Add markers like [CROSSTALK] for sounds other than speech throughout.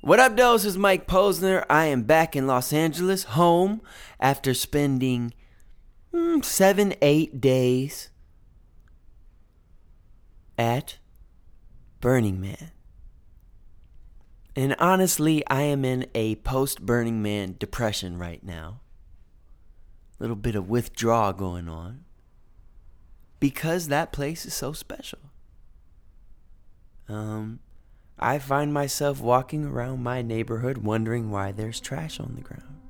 What up? This is Mike Posner. I am back in Los Angeles, home, after spending mm, seven, eight days at Burning Man. And honestly, I am in a post Burning Man depression right now. A little bit of withdrawal going on. Because that place is so special. Um, I find myself walking around my neighborhood wondering why there's trash on the ground.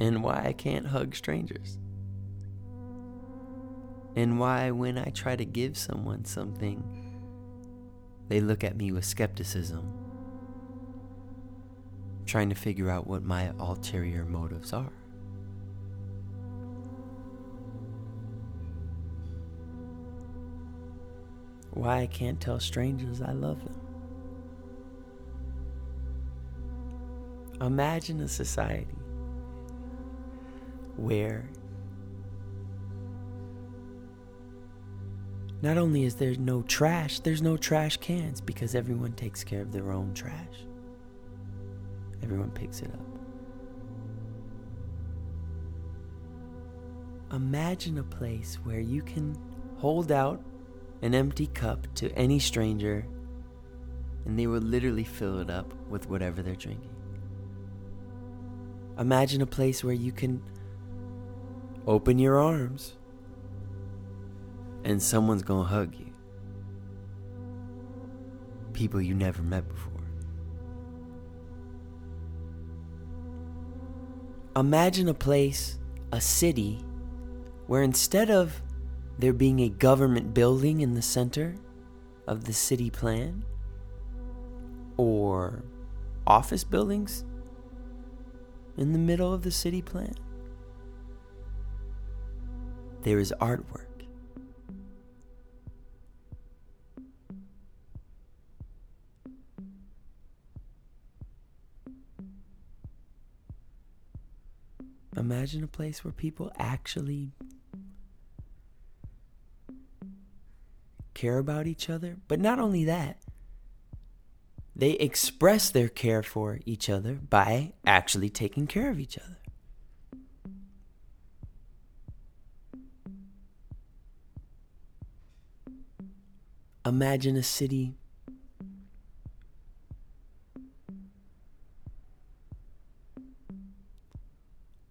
And why I can't hug strangers. And why, when I try to give someone something, they look at me with skepticism, trying to figure out what my ulterior motives are. Why I can't tell strangers I love them. Imagine a society where not only is there no trash, there's no trash cans because everyone takes care of their own trash. Everyone picks it up. Imagine a place where you can hold out an empty cup to any stranger and they will literally fill it up with whatever they're drinking. Imagine a place where you can open your arms and someone's gonna hug you. People you never met before. Imagine a place, a city, where instead of there being a government building in the center of the city plan, or office buildings in the middle of the city plan, there is artwork. Imagine a place where people actually care about each other. But not only that, they express their care for each other by actually taking care of each other. Imagine a city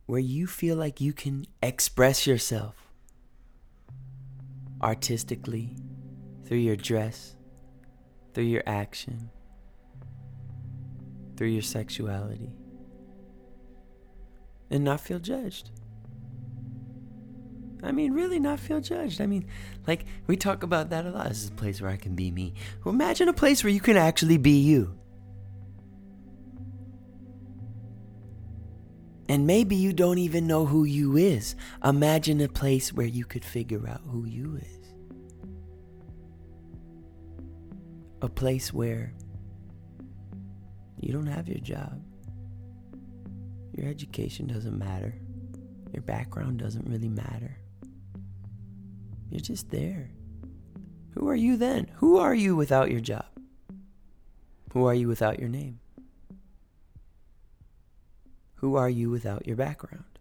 where you feel like you can express yourself artistically through your dress, through your action, through your sexuality, and not feel judged. I mean, really not feel judged. I mean, like, we talk about that a lot. This is a place where I can be me. Well, imagine a place where you can actually be you. And maybe you don't even know who you is. Imagine a place where you could figure out who you is. A place where you don't have your job. Your education doesn't matter. Your background doesn't really matter. You're just there. Who are you then? Who are you without your job? Who are you without your name? Who are you without your background?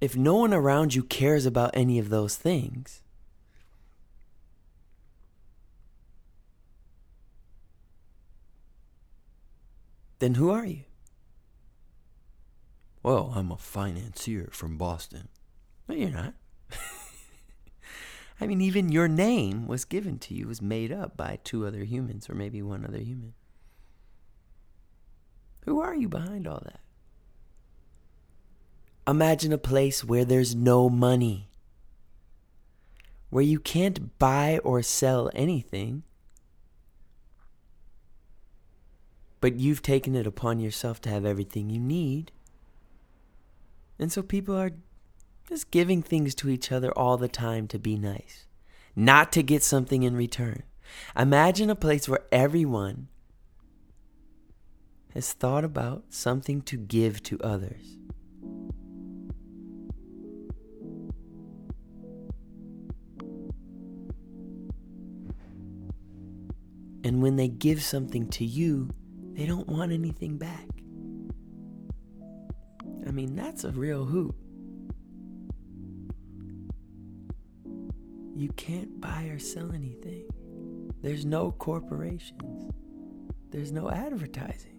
If no one around you cares about any of those things, then who are you? Well, I'm a financier from Boston. No, you're not. [LAUGHS] I mean, even your name was given to you, was made up by two other humans, or maybe one other human. Who are you behind all that? Imagine a place where there's no money, where you can't buy or sell anything, but you've taken it upon yourself to have everything you need. And so people are just giving things to each other all the time to be nice, not to get something in return. Imagine a place where everyone has thought about something to give to others. And when they give something to you, they don't want anything back. I mean, that's a real hoot. You can't buy or sell anything. There's no corporations. There's no advertising.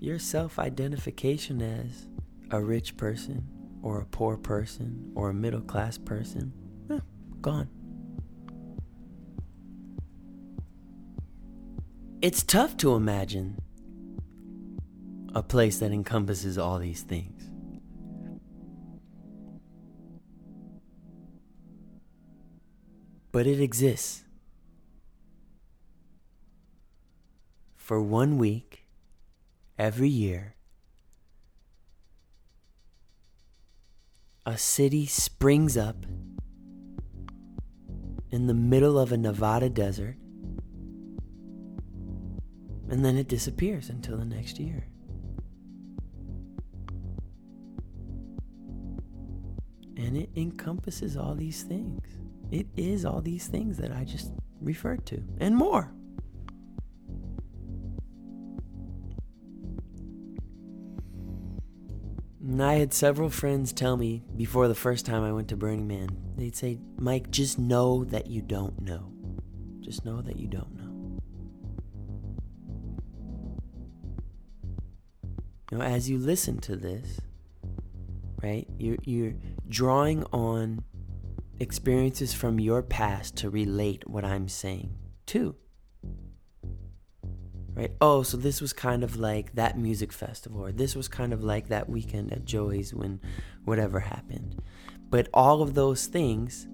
Your self identification as a rich person or a poor person or a middle class person, eh, gone. It's tough to imagine a place that encompasses all these things. But it exists. For one week, every year, a city springs up in the middle of a Nevada desert and then it disappears until the next year. And it encompasses all these things. It is all these things that I just referred to and more. And I had several friends tell me before the first time I went to Burning Man, they'd say, Mike, just know that you don't know. Just know that you don't know. Know, as you listen to this, right, you're, you're drawing on experiences from your past to relate what I'm saying to. Right? Oh, so this was kind of like that music festival, or this was kind of like that weekend at Joey's when whatever happened. But all of those things,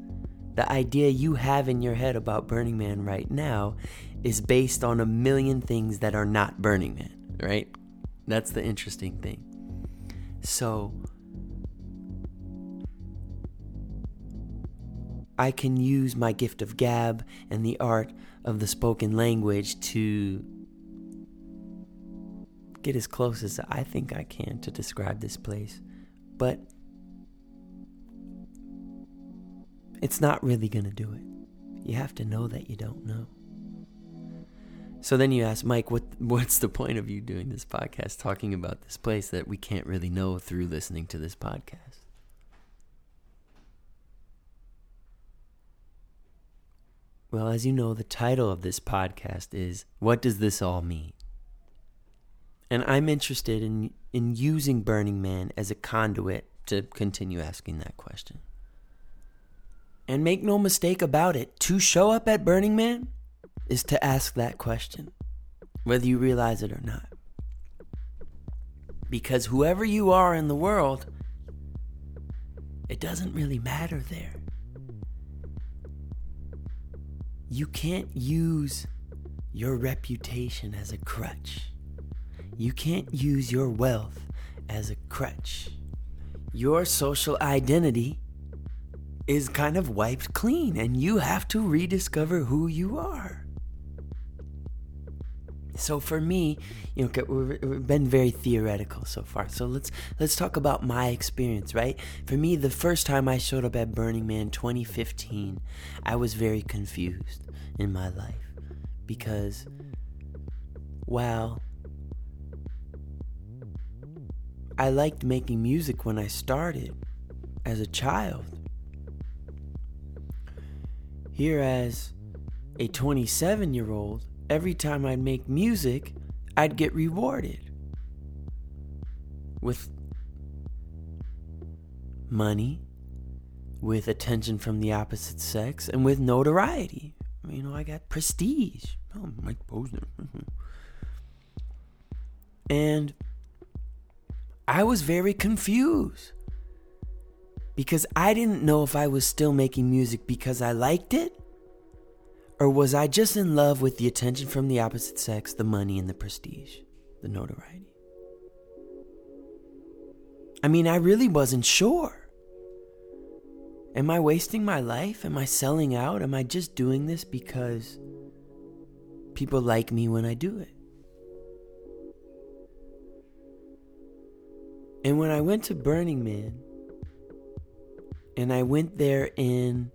the idea you have in your head about Burning Man right now is based on a million things that are not Burning Man, right? That's the interesting thing. So, I can use my gift of gab and the art of the spoken language to get as close as I think I can to describe this place. But it's not really going to do it. You have to know that you don't know. So then you ask Mike, what [LAUGHS] what's the point of you doing this podcast, talking about this place that we can't really know through listening to this podcast? Well, as you know, the title of this podcast is What Does This All Mean? And I'm interested in in using Burning Man as a conduit to continue asking that question. And make no mistake about it, to show up at Burning Man is to ask that question, whether you realize it or not. Because whoever you are in the world, it doesn't really matter there. You can't use your reputation as a crutch. You can't use your wealth as a crutch. Your social identity is kind of wiped clean, and you have to rediscover who you are. So for me, you know, we've been very theoretical so far. So let's let's talk about my experience, right? For me, the first time I showed up at Burning Man 2015, I was very confused in my life because while I liked making music when I started as a child, here as a 27 year old, every time I'd make music, I'd get rewarded with money, with attention from the opposite sex, and with notoriety. You know, I got prestige. Oh, Mike Posner. [LAUGHS] and I was very confused because I didn't know if I was still making music because I liked it or was I just in love with the attention from the opposite sex, the money, and the prestige, the notoriety? I mean, I really wasn't sure. Am I wasting my life? Am I selling out? Am I just doing this because people like me when I do it? And when I went to Burning Man And I went there in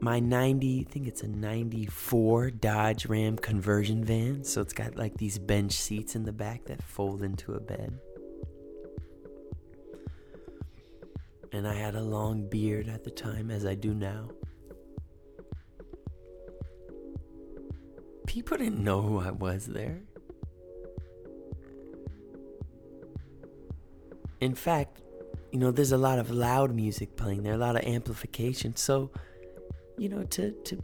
my 90, I think it's a 94 Dodge Ram conversion van. So it's got like these bench seats in the back that fold into a bed. And I had a long beard at the time, as I do now. People didn't know who I was there. In fact, you know, there's a lot of loud music playing there, a lot of amplification. So, you know, to to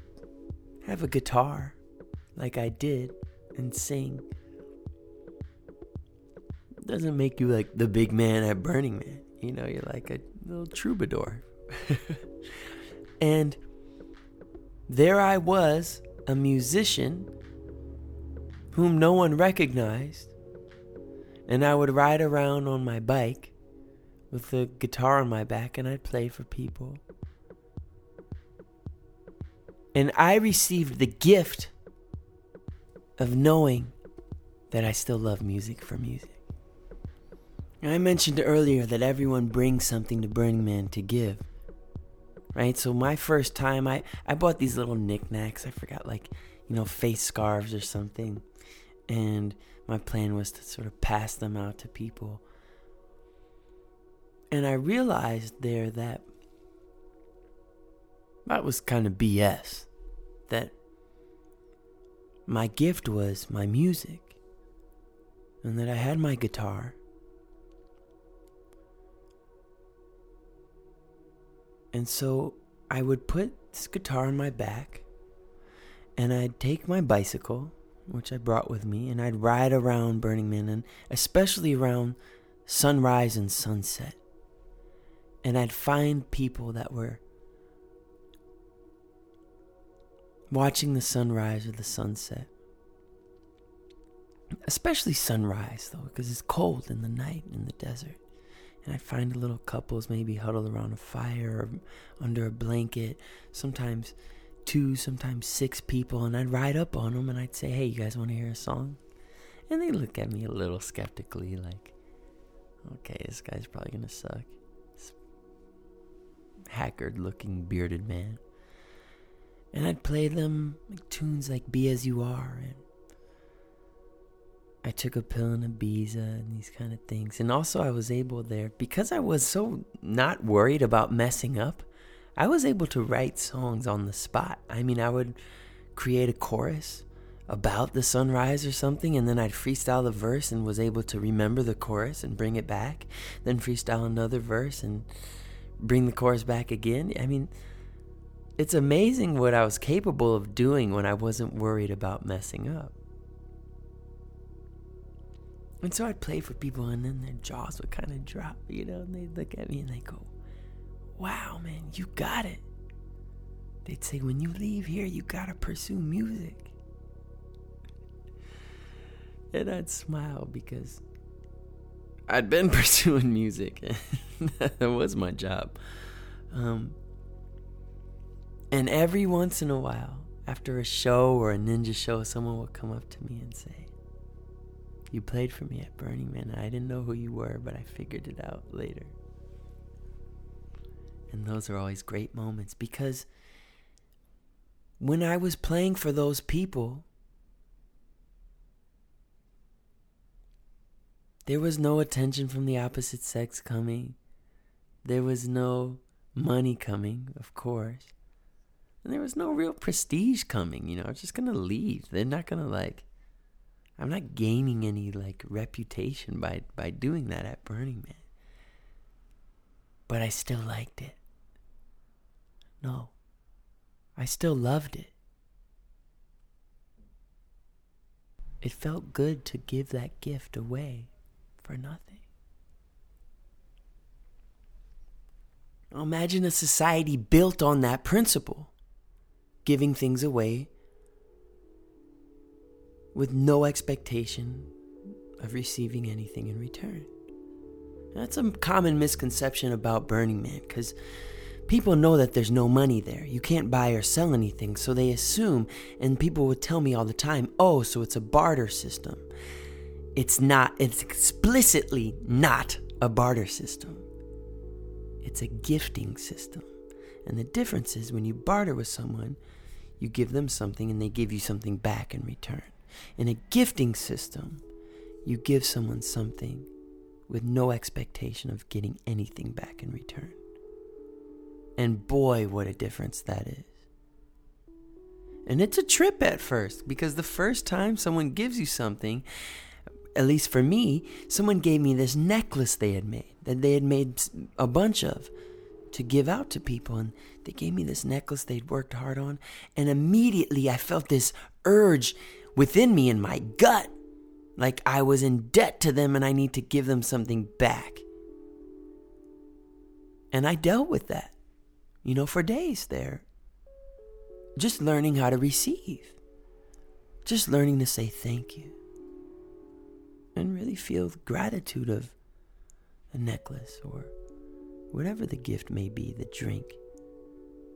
have a guitar like I did and sing doesn't make you like the big man at Burning Man. You know, you're like a little troubadour. [LAUGHS] and there I was, a musician whom no one recognized, and I would ride around on my bike with a guitar on my back and I'd play for people. And I received the gift of knowing that I still love music for music. I mentioned earlier that everyone brings something to Burning Man to give. Right? So my first time I, I bought these little knickknacks. I forgot like, you know, face scarves or something. And my plan was to sort of pass them out to people. And I realized there that that was kind of BS. That my gift was my music. And that I had my guitar. And so I would put this guitar on my back and I'd take my bicycle which I brought with me, and I'd ride around Burning Man, and especially around sunrise and sunset. And I'd find people that were watching the sunrise or the sunset. Especially sunrise, though, because it's cold in the night in the desert. And I'd find little couples maybe huddled around a fire or under a blanket. Sometimes two, sometimes six people, and I'd ride up on them and I'd say, "Hey, you guys want to hear a song?" And they look at me a little skeptically, like, "Okay, this guy's probably gonna suck." This haggard-looking bearded man. And I'd play them like tunes like "Be as You Are" and I took a pill in Ibiza and these kind of things. And also, I was able there because I was so not worried about messing up. I was able to write songs on the spot. I mean, I would create a chorus about the sunrise or something, and then I'd freestyle the verse and was able to remember the chorus and bring it back. Then freestyle another verse and bring the chorus back again. I mean, it's amazing what I was capable of doing when I wasn't worried about messing up. And so I'd play for people, and then their jaws would kind of drop, you know, and they'd look at me and they go, wow, man, you got it. They'd say, when you leave here, you gotta pursue music. And I'd smile because I'd been [LAUGHS] pursuing music. [LAUGHS] that was my job. Um, and every once in a while, after a show or a ninja show, someone would come up to me and say, You played for me at Burning Man. I didn't know who you were, but I figured it out later. And those are always great moments because when I was playing for those people, there was no attention from the opposite sex coming. There was no money coming, of course. And there was no real prestige coming, you know. I'm just going to leave. They're not going to like I'm not gaining any like reputation by by doing that at Burning Man. But I still liked it. No. I still loved it. It felt good to give that gift away for nothing. Imagine a society built on that principle, giving things away with no expectation of receiving anything in return. That's a common misconception about Burning Man because people know that there's no money there. You can't buy or sell anything, so they assume, and people would tell me all the time, oh, so it's a barter system. It's not, it's explicitly not a barter system. it's a gifting system. And the difference is when you barter with someone, you give them something and they give you something back in return. In a gifting system, you give someone something with no expectation of getting anything back in return. And boy, what a difference that is. And it's a trip at first because the first time someone gives you something, at least for me, someone gave me this necklace they had made, that they had made a bunch of to give out to people. And they gave me this necklace they'd worked hard on. And immediately I felt this urge within me in my gut like I was in debt to them and I need to give them something back. And I dealt with that, you know, for days there. Just learning how to receive, just learning to say thank you, and really feel gratitude of a necklace or whatever the gift may be the drink,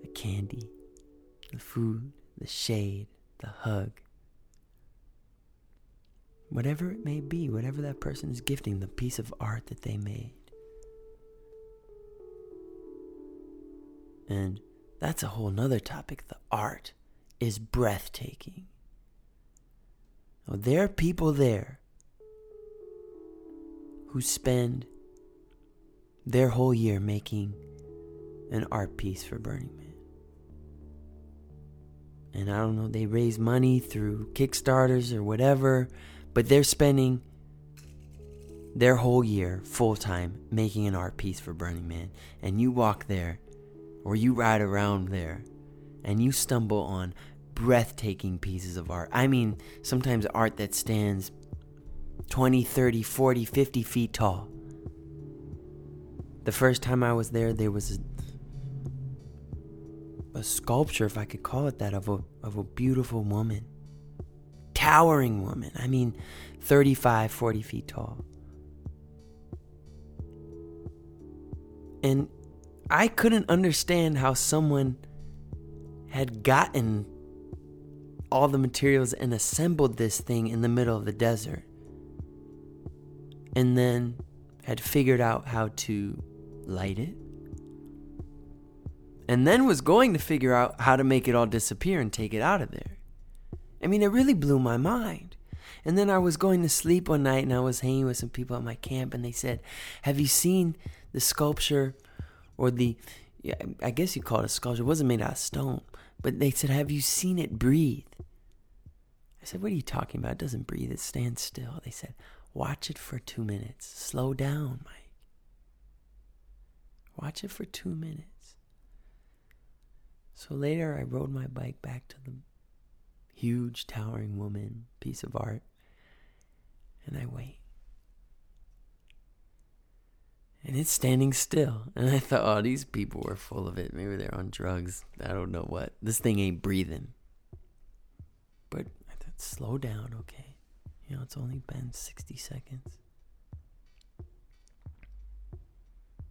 the candy, the food, the shade, the hug whatever it may be, whatever that person is gifting, the piece of art that they made. And that's a whole nother topic. The art is breathtaking. Now, there are people there who spend their whole year making an art piece for Burning Man. And I don't know, they raise money through Kickstarters or whatever but they're spending their whole year full time making an art piece for Burning Man. And you walk there or you ride around there and you stumble on breathtaking pieces of art. I mean, sometimes art that stands 20, 30, 40, 50 feet tall. The first time I was there, there was a, a sculpture, if I could call it that, of a, of a beautiful woman towering woman. I mean, 35, 40 feet tall. And I couldn't understand how someone had gotten all the materials and assembled this thing in the middle of the desert. And then had figured out how to light it. And then was going to figure out how to make it all disappear and take it out of there. I mean, it really blew my mind. And then I was going to sleep one night and I was hanging with some people at my camp and they said, Have you seen the sculpture or the, yeah, I guess you call it a sculpture. It wasn't made out of stone. But they said, Have you seen it breathe? I said, What are you talking about? It doesn't breathe, it stands still. They said, Watch it for two minutes. Slow down, Mike. Watch it for two minutes. So later I rode my bike back to the huge towering woman, piece of art. And I wait. And it's standing still. And I thought, oh, these people were full of it. Maybe they're on drugs. I don't know what. This thing ain't breathing. But I thought, slow down, okay? You know, it's only been 60 seconds.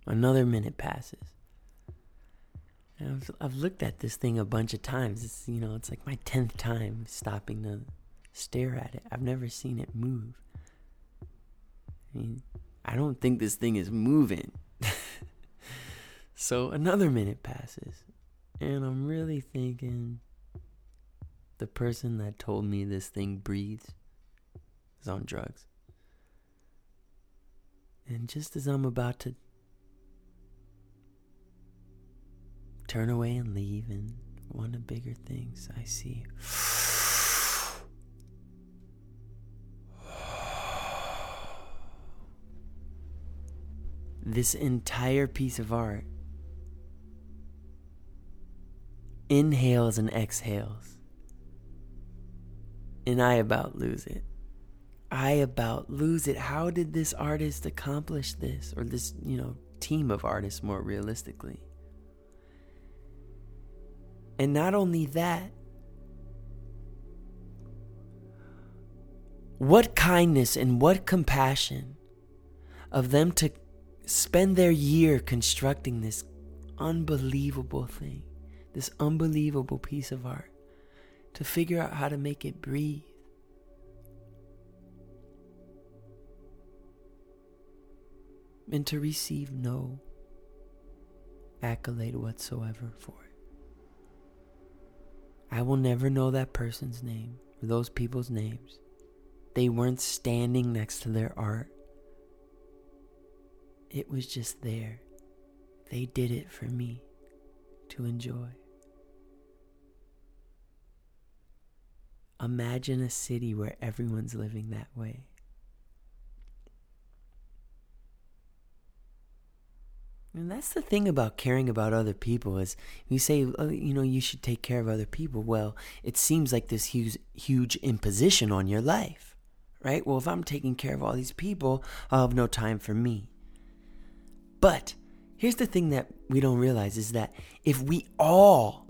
Another minute passes. I've, I've looked at this thing a bunch of times. It's you know, it's like my tenth time stopping to stare at it. I've never seen it move. I mean, I don't think this thing is moving. [LAUGHS] so another minute passes, and I'm really thinking the person that told me this thing breathes is on drugs. And just as I'm about to turn away and leave, and one of bigger things I see. [SIGHS] this entire piece of art inhales and exhales. And I about lose it. I about lose it. How did this artist accomplish this? Or this, you know, team of artists more realistically? And not only that, what kindness and what compassion of them to spend their year constructing this unbelievable thing, this unbelievable piece of art, to figure out how to make it breathe. And to receive no accolade whatsoever for it. I will never know that person's name or those people's names. They weren't standing next to their art. It was just there. They did it for me to enjoy. Imagine a city where everyone's living that way. And that's the thing about caring about other people is you say, oh, you know, you should take care of other people. Well, it seems like this huge, huge imposition on your life, right? Well, if I'm taking care of all these people, I'll have no time for me. But here's the thing that we don't realize is that if we all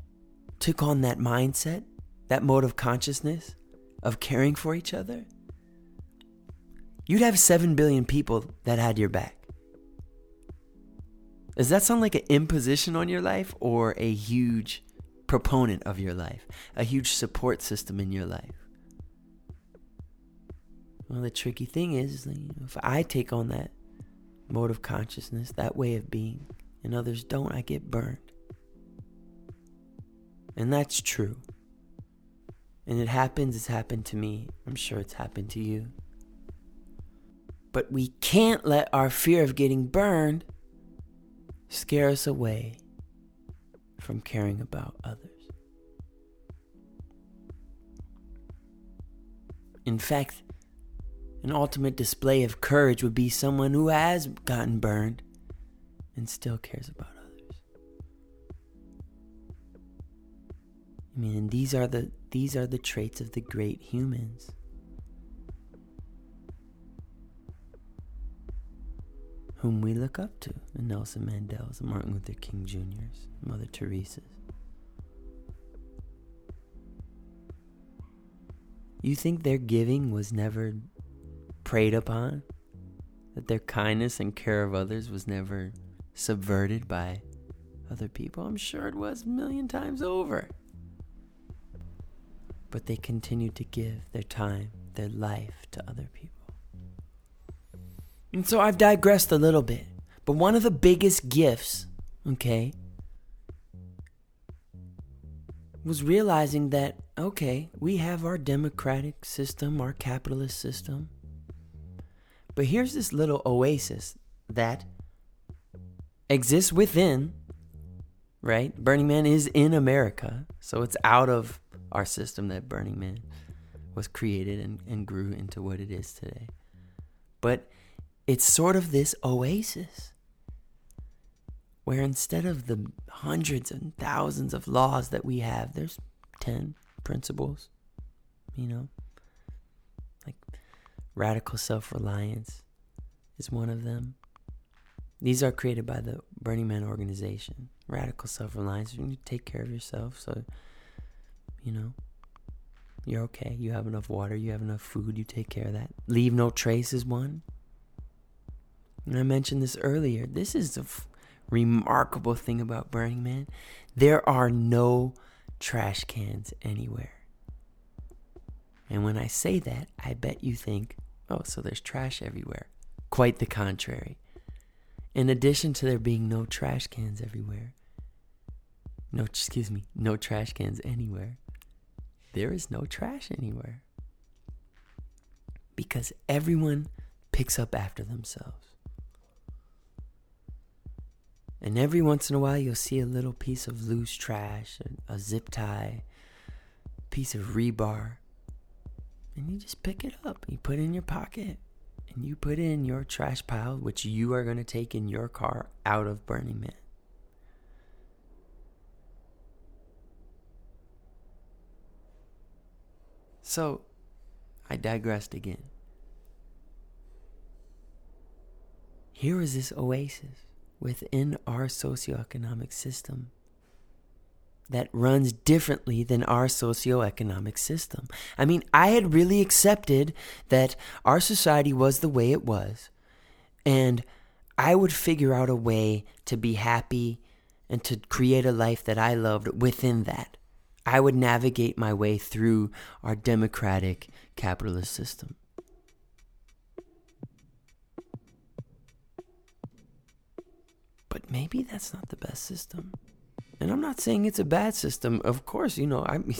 took on that mindset, that mode of consciousness of caring for each other, you'd have 7 billion people that had your back. Does that sound like an imposition on your life or a huge proponent of your life? A huge support system in your life? Well, the tricky thing is, if I take on that mode of consciousness, that way of being, and others don't, I get burned. And that's true. And it happens, it's happened to me. I'm sure it's happened to you. But we can't let our fear of getting burned scare us away from caring about others. In fact, an ultimate display of courage would be someone who has gotten burned and still cares about others. I mean, these are the these are the traits of the great humans. Whom we look up to the Nelson Mandela's, Martin Luther King Jr.'s, Mother Teresa's. You think their giving was never preyed upon? That their kindness and care of others was never subverted by other people? I'm sure it was a million times over. But they continued to give their time, their life to other people. And so I've digressed a little bit. But one of the biggest gifts, okay, was realizing that, okay, we have our democratic system, our capitalist system. But here's this little oasis that exists within, right? Burning Man is in America. So it's out of our system that Burning Man was created and, and grew into what it is today. But it's sort of this oasis where instead of the hundreds and thousands of laws that we have, there's 10 principles, you know, like radical self reliance is one of them. These are created by the Burning Man organization. Radical self reliance, you take care of yourself so, you know, you're okay. You have enough water, you have enough food, you take care of that. Leave no trace is one. And I mentioned this earlier. This is f- remarkable thing about Burning Man. There are no trash cans anywhere. And when I say that, I bet you think, oh, so there's trash everywhere. Quite the contrary. In addition to there being no trash cans everywhere, no, excuse me, no trash cans anywhere, there is no trash anywhere. Because everyone picks up after themselves. And every once in a while, you'll see a little piece of loose trash, a, zip tie, piece of rebar, and you just pick it up. You put it in your pocket, and you put it in your trash pile, which you are going to take in your car out of Burning Man. So, I digressed again. Here is this oasis within our socioeconomic system that runs differently than our socioeconomic system. I mean, I had really accepted that our society was the way it was, and I would figure out a way to be happy and to create a life that I loved within that. I would navigate my way through our democratic capitalist system. But maybe that's not the best system. And I'm not saying it's a bad system. Of course, you know, I'm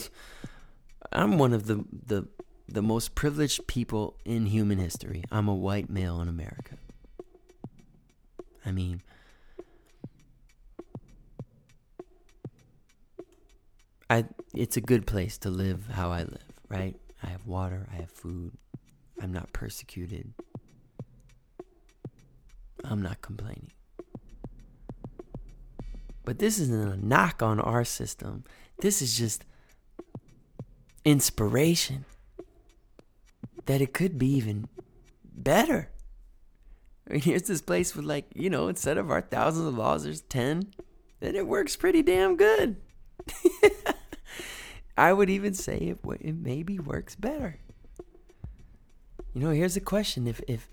[LAUGHS] I'm one of the the the most privileged people in human history. I'm a white male in America. I mean, I it's a good place to live how I live, right? I have water, I have food. I'm not persecuted. I'm not complaining. But this isn't a knock on our system. This is just inspiration that it could be even better. I mean, here's this place with, like, you know, instead of our thousands of laws, there's 10, and it works pretty damn good. [LAUGHS] I would even say it, it maybe works better. You know, here's the question if, if,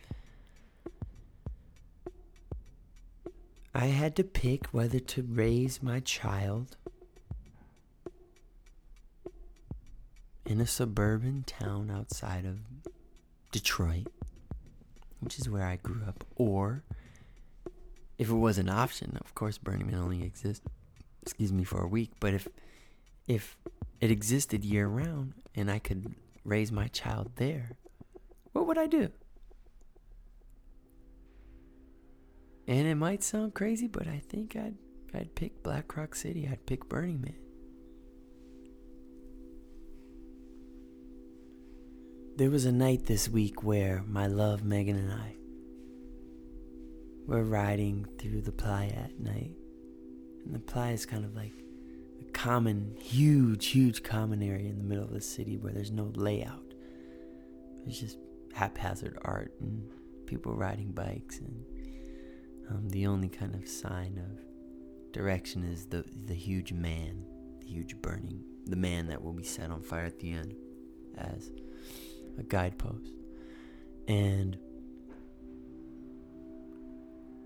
I had to pick whether to raise my child in a suburban town outside of Detroit, which is where I grew up, or if it was an option, of course Burning Man only exists excuse me for a week, but if if it existed year round and I could raise my child there, what would I do? And it might sound crazy, but I think I'd I'd pick Black Rock City. I'd pick Burning Man. There was a night this week where my love Megan and I were riding through the playa at night. And the playa is kind of like a common, huge, huge common area in the middle of the city where there's no layout. There's just haphazard art and people riding bikes and um, the only kind of sign of direction is the the huge man, the huge burning, the man that will be set on fire at the end, as a guidepost. And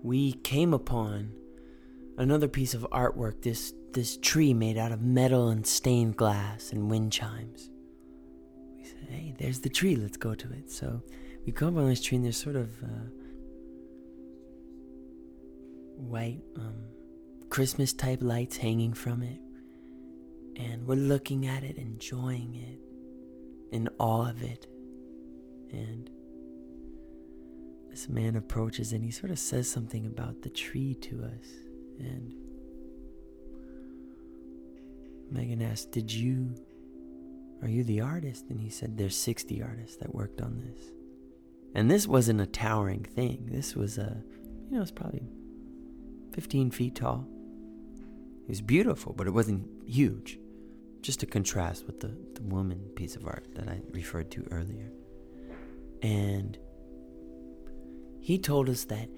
we came upon another piece of artwork. This this tree made out of metal and stained glass and wind chimes. We said, "Hey, there's the tree. Let's go to it." So we come upon this tree, and there's sort of uh, white um, Christmas type lights hanging from it. And we're looking at it, enjoying it, in awe of it. And this man approaches and he sort of says something about the tree to us. And Megan asked, Did you, are you the artist? And he said, There's 60 artists that worked on this. And this wasn't a towering thing. This was a, you know, it's probably 15 feet tall. It was beautiful, but it wasn't huge. Just to contrast with the, the woman piece of art that I referred to earlier. And he told us that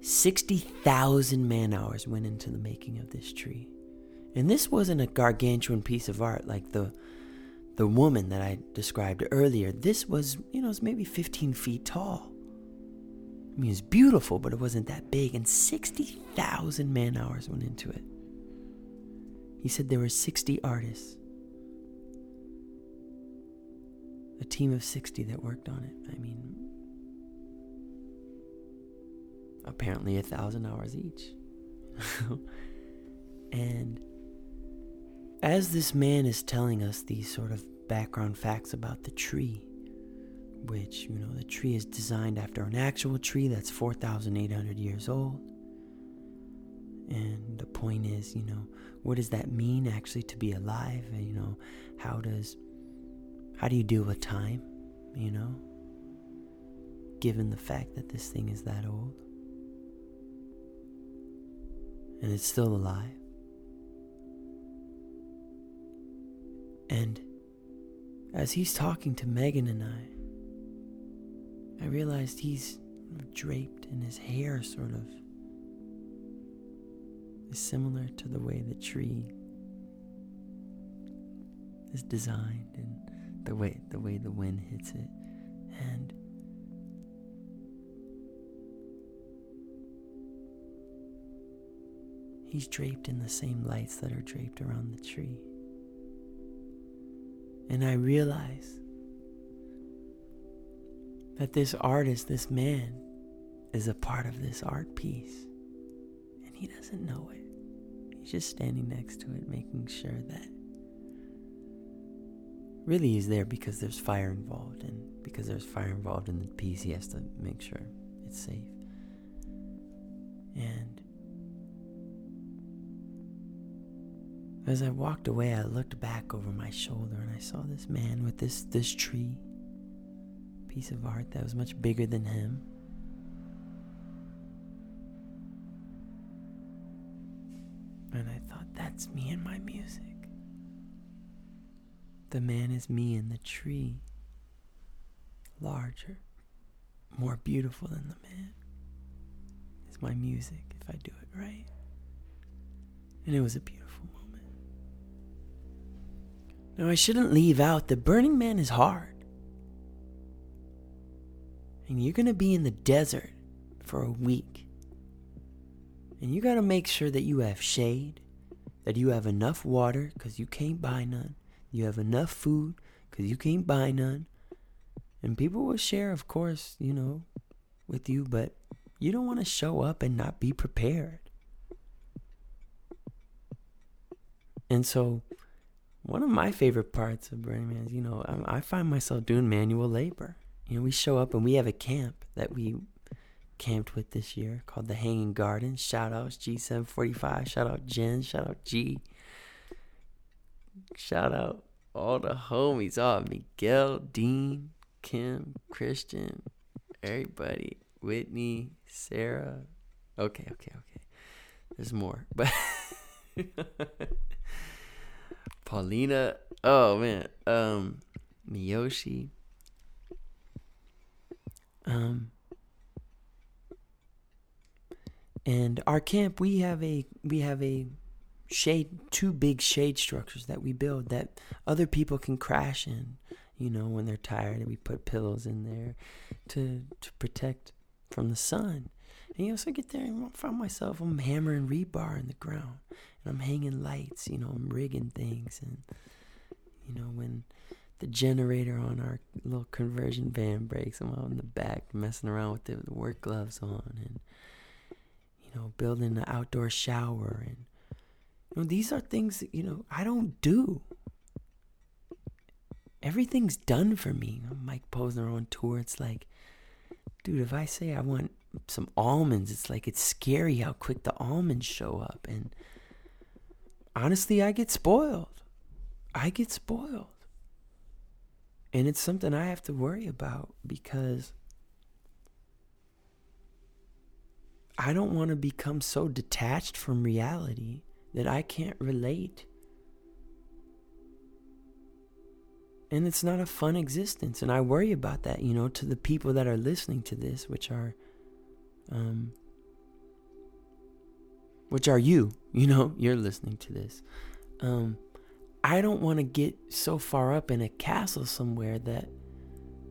60,000 man hours went into the making of this tree. And this wasn't a gargantuan piece of art like the the woman that I described earlier. This was, you know, it's maybe 15 feet tall. I mean, it's beautiful, but it wasn't that big, and 60,000 man hours went into it. He said there were 60 artists, a team of 60 that worked on it. I mean, apparently a thousand hours each. [LAUGHS] and as this man is telling us these sort of background facts about the tree, which, you know, the tree is designed after an actual tree that's 4,800 years old. And the point is, you know, what does that mean actually to be alive? And, you know, how does, how do you deal with time, you know, given the fact that this thing is that old? And it's still alive. And as he's talking to Megan and I, I realized he's draped and his hair sort of. Is similar to the way the tree is designed and the way the way the wind hits it. And he's draped in the same lights that are draped around the tree. And I realize that this artist, this man, is a part of this art piece. And he doesn't know it. He's just standing next to it, making sure that really he's there because there's fire involved, and because there's fire involved in the piece, he has to make sure it's safe. And as I walked away, I looked back over my shoulder and I saw this man with this this tree, piece of art that was much bigger than him. And I thought, that's me and my music. The man is me and the tree. Larger, more beautiful than the man. Is my music if I do it right. And it was a beautiful moment. Now, I shouldn't leave out that Burning Man is hard. And you're going to be in the desert for a week. And you got to make sure that you have shade, that you have enough water because you can't buy none. You have enough food because you can't buy none. And people will share, of course, you know, with you, but you don't want to show up and not be prepared. And so, one of my favorite parts of Burning Man is, you know, I, I find myself doing manual labor. You know, we show up and we have a camp that we camped with this year called the Hanging Garden. Shout outs G745. Shout out Jen. Shout out G. Shout out all the homies. Oh, Miguel, Dean, Kim, Christian, everybody. Whitney, Sarah. Okay, okay, okay. There's more. But [LAUGHS] Paulina. Oh man. Um Miyoshi. Um and our camp we have a we have a shade two big shade structures that we build that other people can crash in you know when they're tired and we put pillows in there to to protect from the sun. And you also get there and find myself I'm hammering rebar in the ground and I'm hanging lights you know I'm rigging things and you know when the generator on our little conversion van breaks I'm out in the back messing around with the, work gloves on and you know building an outdoor shower and you know, these are things that, you know, I don't do. Everything's done for me. Mike Posner on tour, it's like, dude, if I say I want some almonds, it's like it's scary how quick the almonds show up. And honestly, I get spoiled. I get spoiled. And it's something I have to worry about because I don't want to become so detached from reality that I can't relate. And it's not a fun existence. And I worry about that, you know, to the people that are listening to this, which are, um, which are you, you know, [LAUGHS] you're listening to this. Um, I don't want to get so far up in a castle somewhere that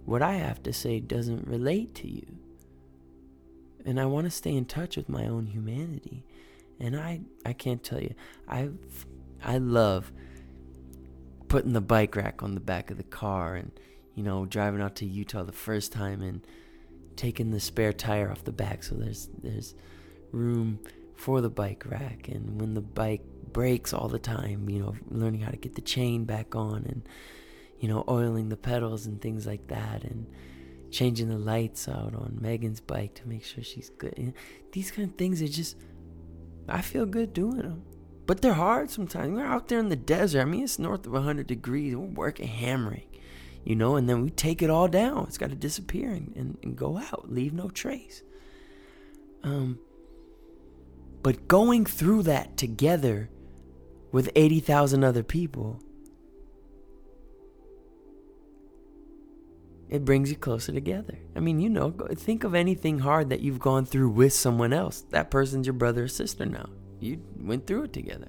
what I have to say doesn't relate to you. And I want to stay in touch with my own humanity. And I I can't tell you. I I love putting the bike rack on the back of the car and you know driving out to Utah the first time and taking the spare tire off the back so there's there's room for the bike rack and when the bike breaks all the time, you know, learning how to get the chain back on and you know, oiling the pedals and things like that and changing the lights out on Megan's bike to make sure she's good. You know, these kind of things are just I feel good doing them. But they're hard sometimes. We're out there in the desert. I mean, it's north of 100 degrees. We're working hammering, you know, and then we take it all down. It's got to disappear and, and, and go out, leave no trace. Um, but going through that together with 80,000 other people it brings you closer together. I mean, you know, think of anything hard that you've gone through with someone else. That person's your brother or sister now. You went through it together.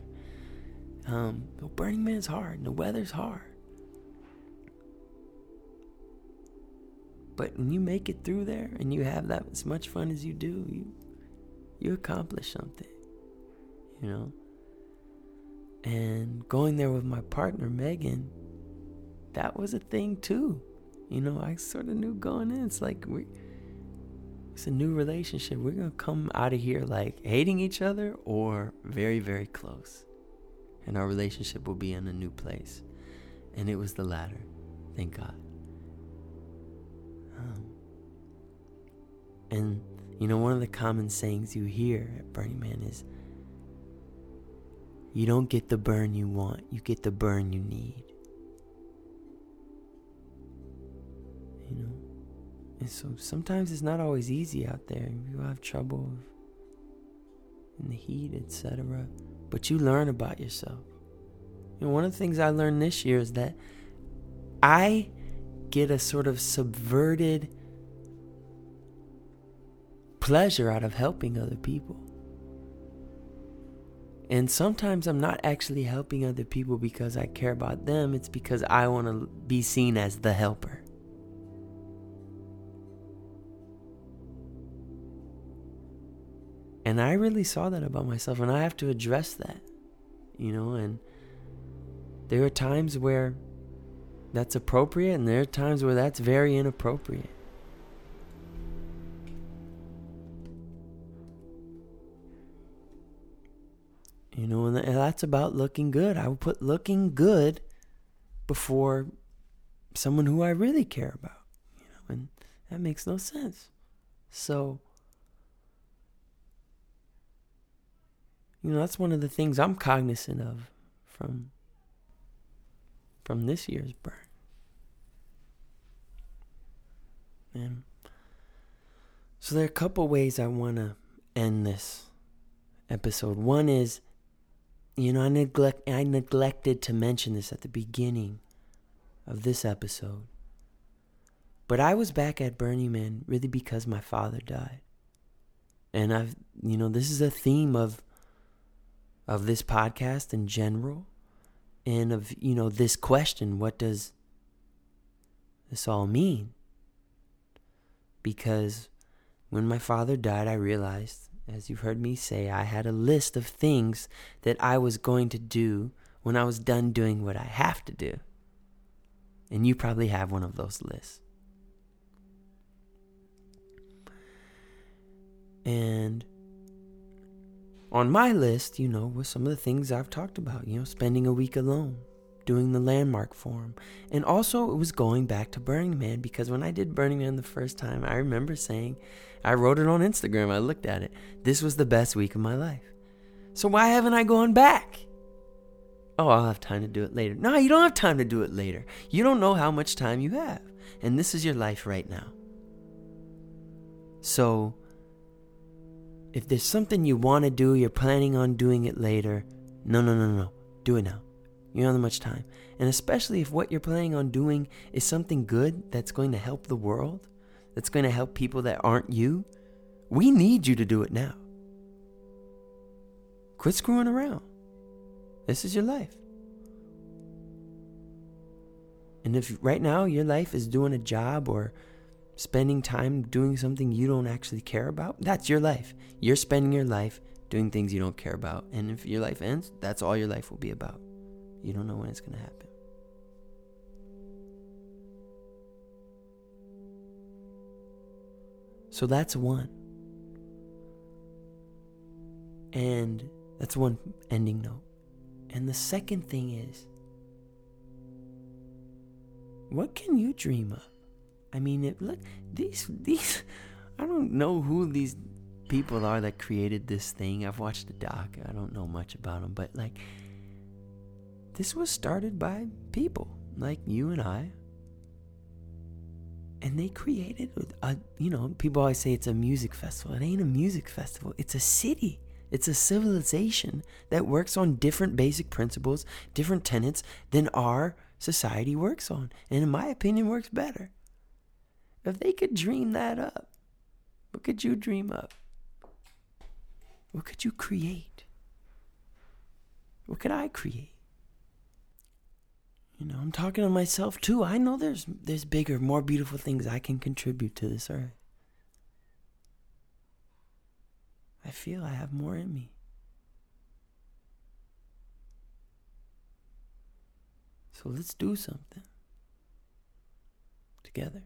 Um, the Burning Man's hard, and the weather's hard. But when you make it through there and you have that as much fun as you do, you you accomplish something. You know? And going there with my partner Megan, that was a thing too you know, I sort of knew going in. It's like we it's a new relationship. We're to come out of here like hating each other or very, very close. And our relationship will be in a new place. And it was the latter. Thank God. Um, and, you know, one of the common sayings you hear at Burning Man is you don't get the burn you want, you get the burn you need. You know? And so sometimes it's not always easy out there. You have trouble in the heat, etc. But you learn about yourself. And one of the things I learned this year is that I get a sort of subverted pleasure out of helping other people. And sometimes I'm not actually helping other people because I care about them, it's because I want to be seen as the helper. And I really saw that about myself, and I have to address that, you know. And there are times where that's appropriate, and there are times where that's very inappropriate. You know, and that's about looking good. I would put looking good before someone who I really care about. You know, and that makes no sense. So, you know, that's one of the things I'm cognizant of from from this year's burn. And so there are a couple ways I want to end this episode. One is you know, I neglect I neglected to mention this at the beginning of this episode. But I was back at Burning Man really because my father died. And I've you know, this is a theme of of this podcast in general and of, you know, this question, what does this all mean? Because when my father died, I realized as you've heard me say, I had a list of things that I was going to do when I was done doing what I have to do. And you probably have one of those lists. And on my list, you know, were some of the things I've talked about, you know, spending a week alone, doing the landmark forum. And also, it was going back to Burning Man because when I did Burning Man the first time, I remember saying, I wrote it on Instagram, I looked at it. This was the best week of my life. So why haven't I gone back? Oh, I'll have time to do it later. No, you don't have time to do it later. You don't know how much time you have. And this is your life right now. So, if there's something you want to do, you're planning on doing it later, no, no, no, no. Do it now. You don't have much time. And especially if what you're planning on doing is something good that's going to help the world, that's going to help people that aren't you, we need you to do it now. Quit screwing around. This is your life. And if right now your life is doing a job or spending time doing something you don't actually care about, that's your life. You're spending your life doing things you don't care about. And if your life ends, that's all your life will be about. You don't know when it's going to happen. So that's one. And that's one ending note. And the second thing is what can you dream of? I mean, it, look, these these [LAUGHS] I don't know who these people are that created this thing. I've watched the doc. I don't know much about them, but like this was started by people like you and I. And they created a, uh, you know, people always say it's a music festival. It ain't a music festival. It's a city. It's a civilization that works on different basic principles, different tenets than our society works on. And in my opinion, works better. If they could dream that up, what could you dream up? What could you create? What could I create? You know, I'm talking to myself too. I know there's there's bigger, more beautiful things I can contribute to this earth. I feel I have more in me. So let's do something together.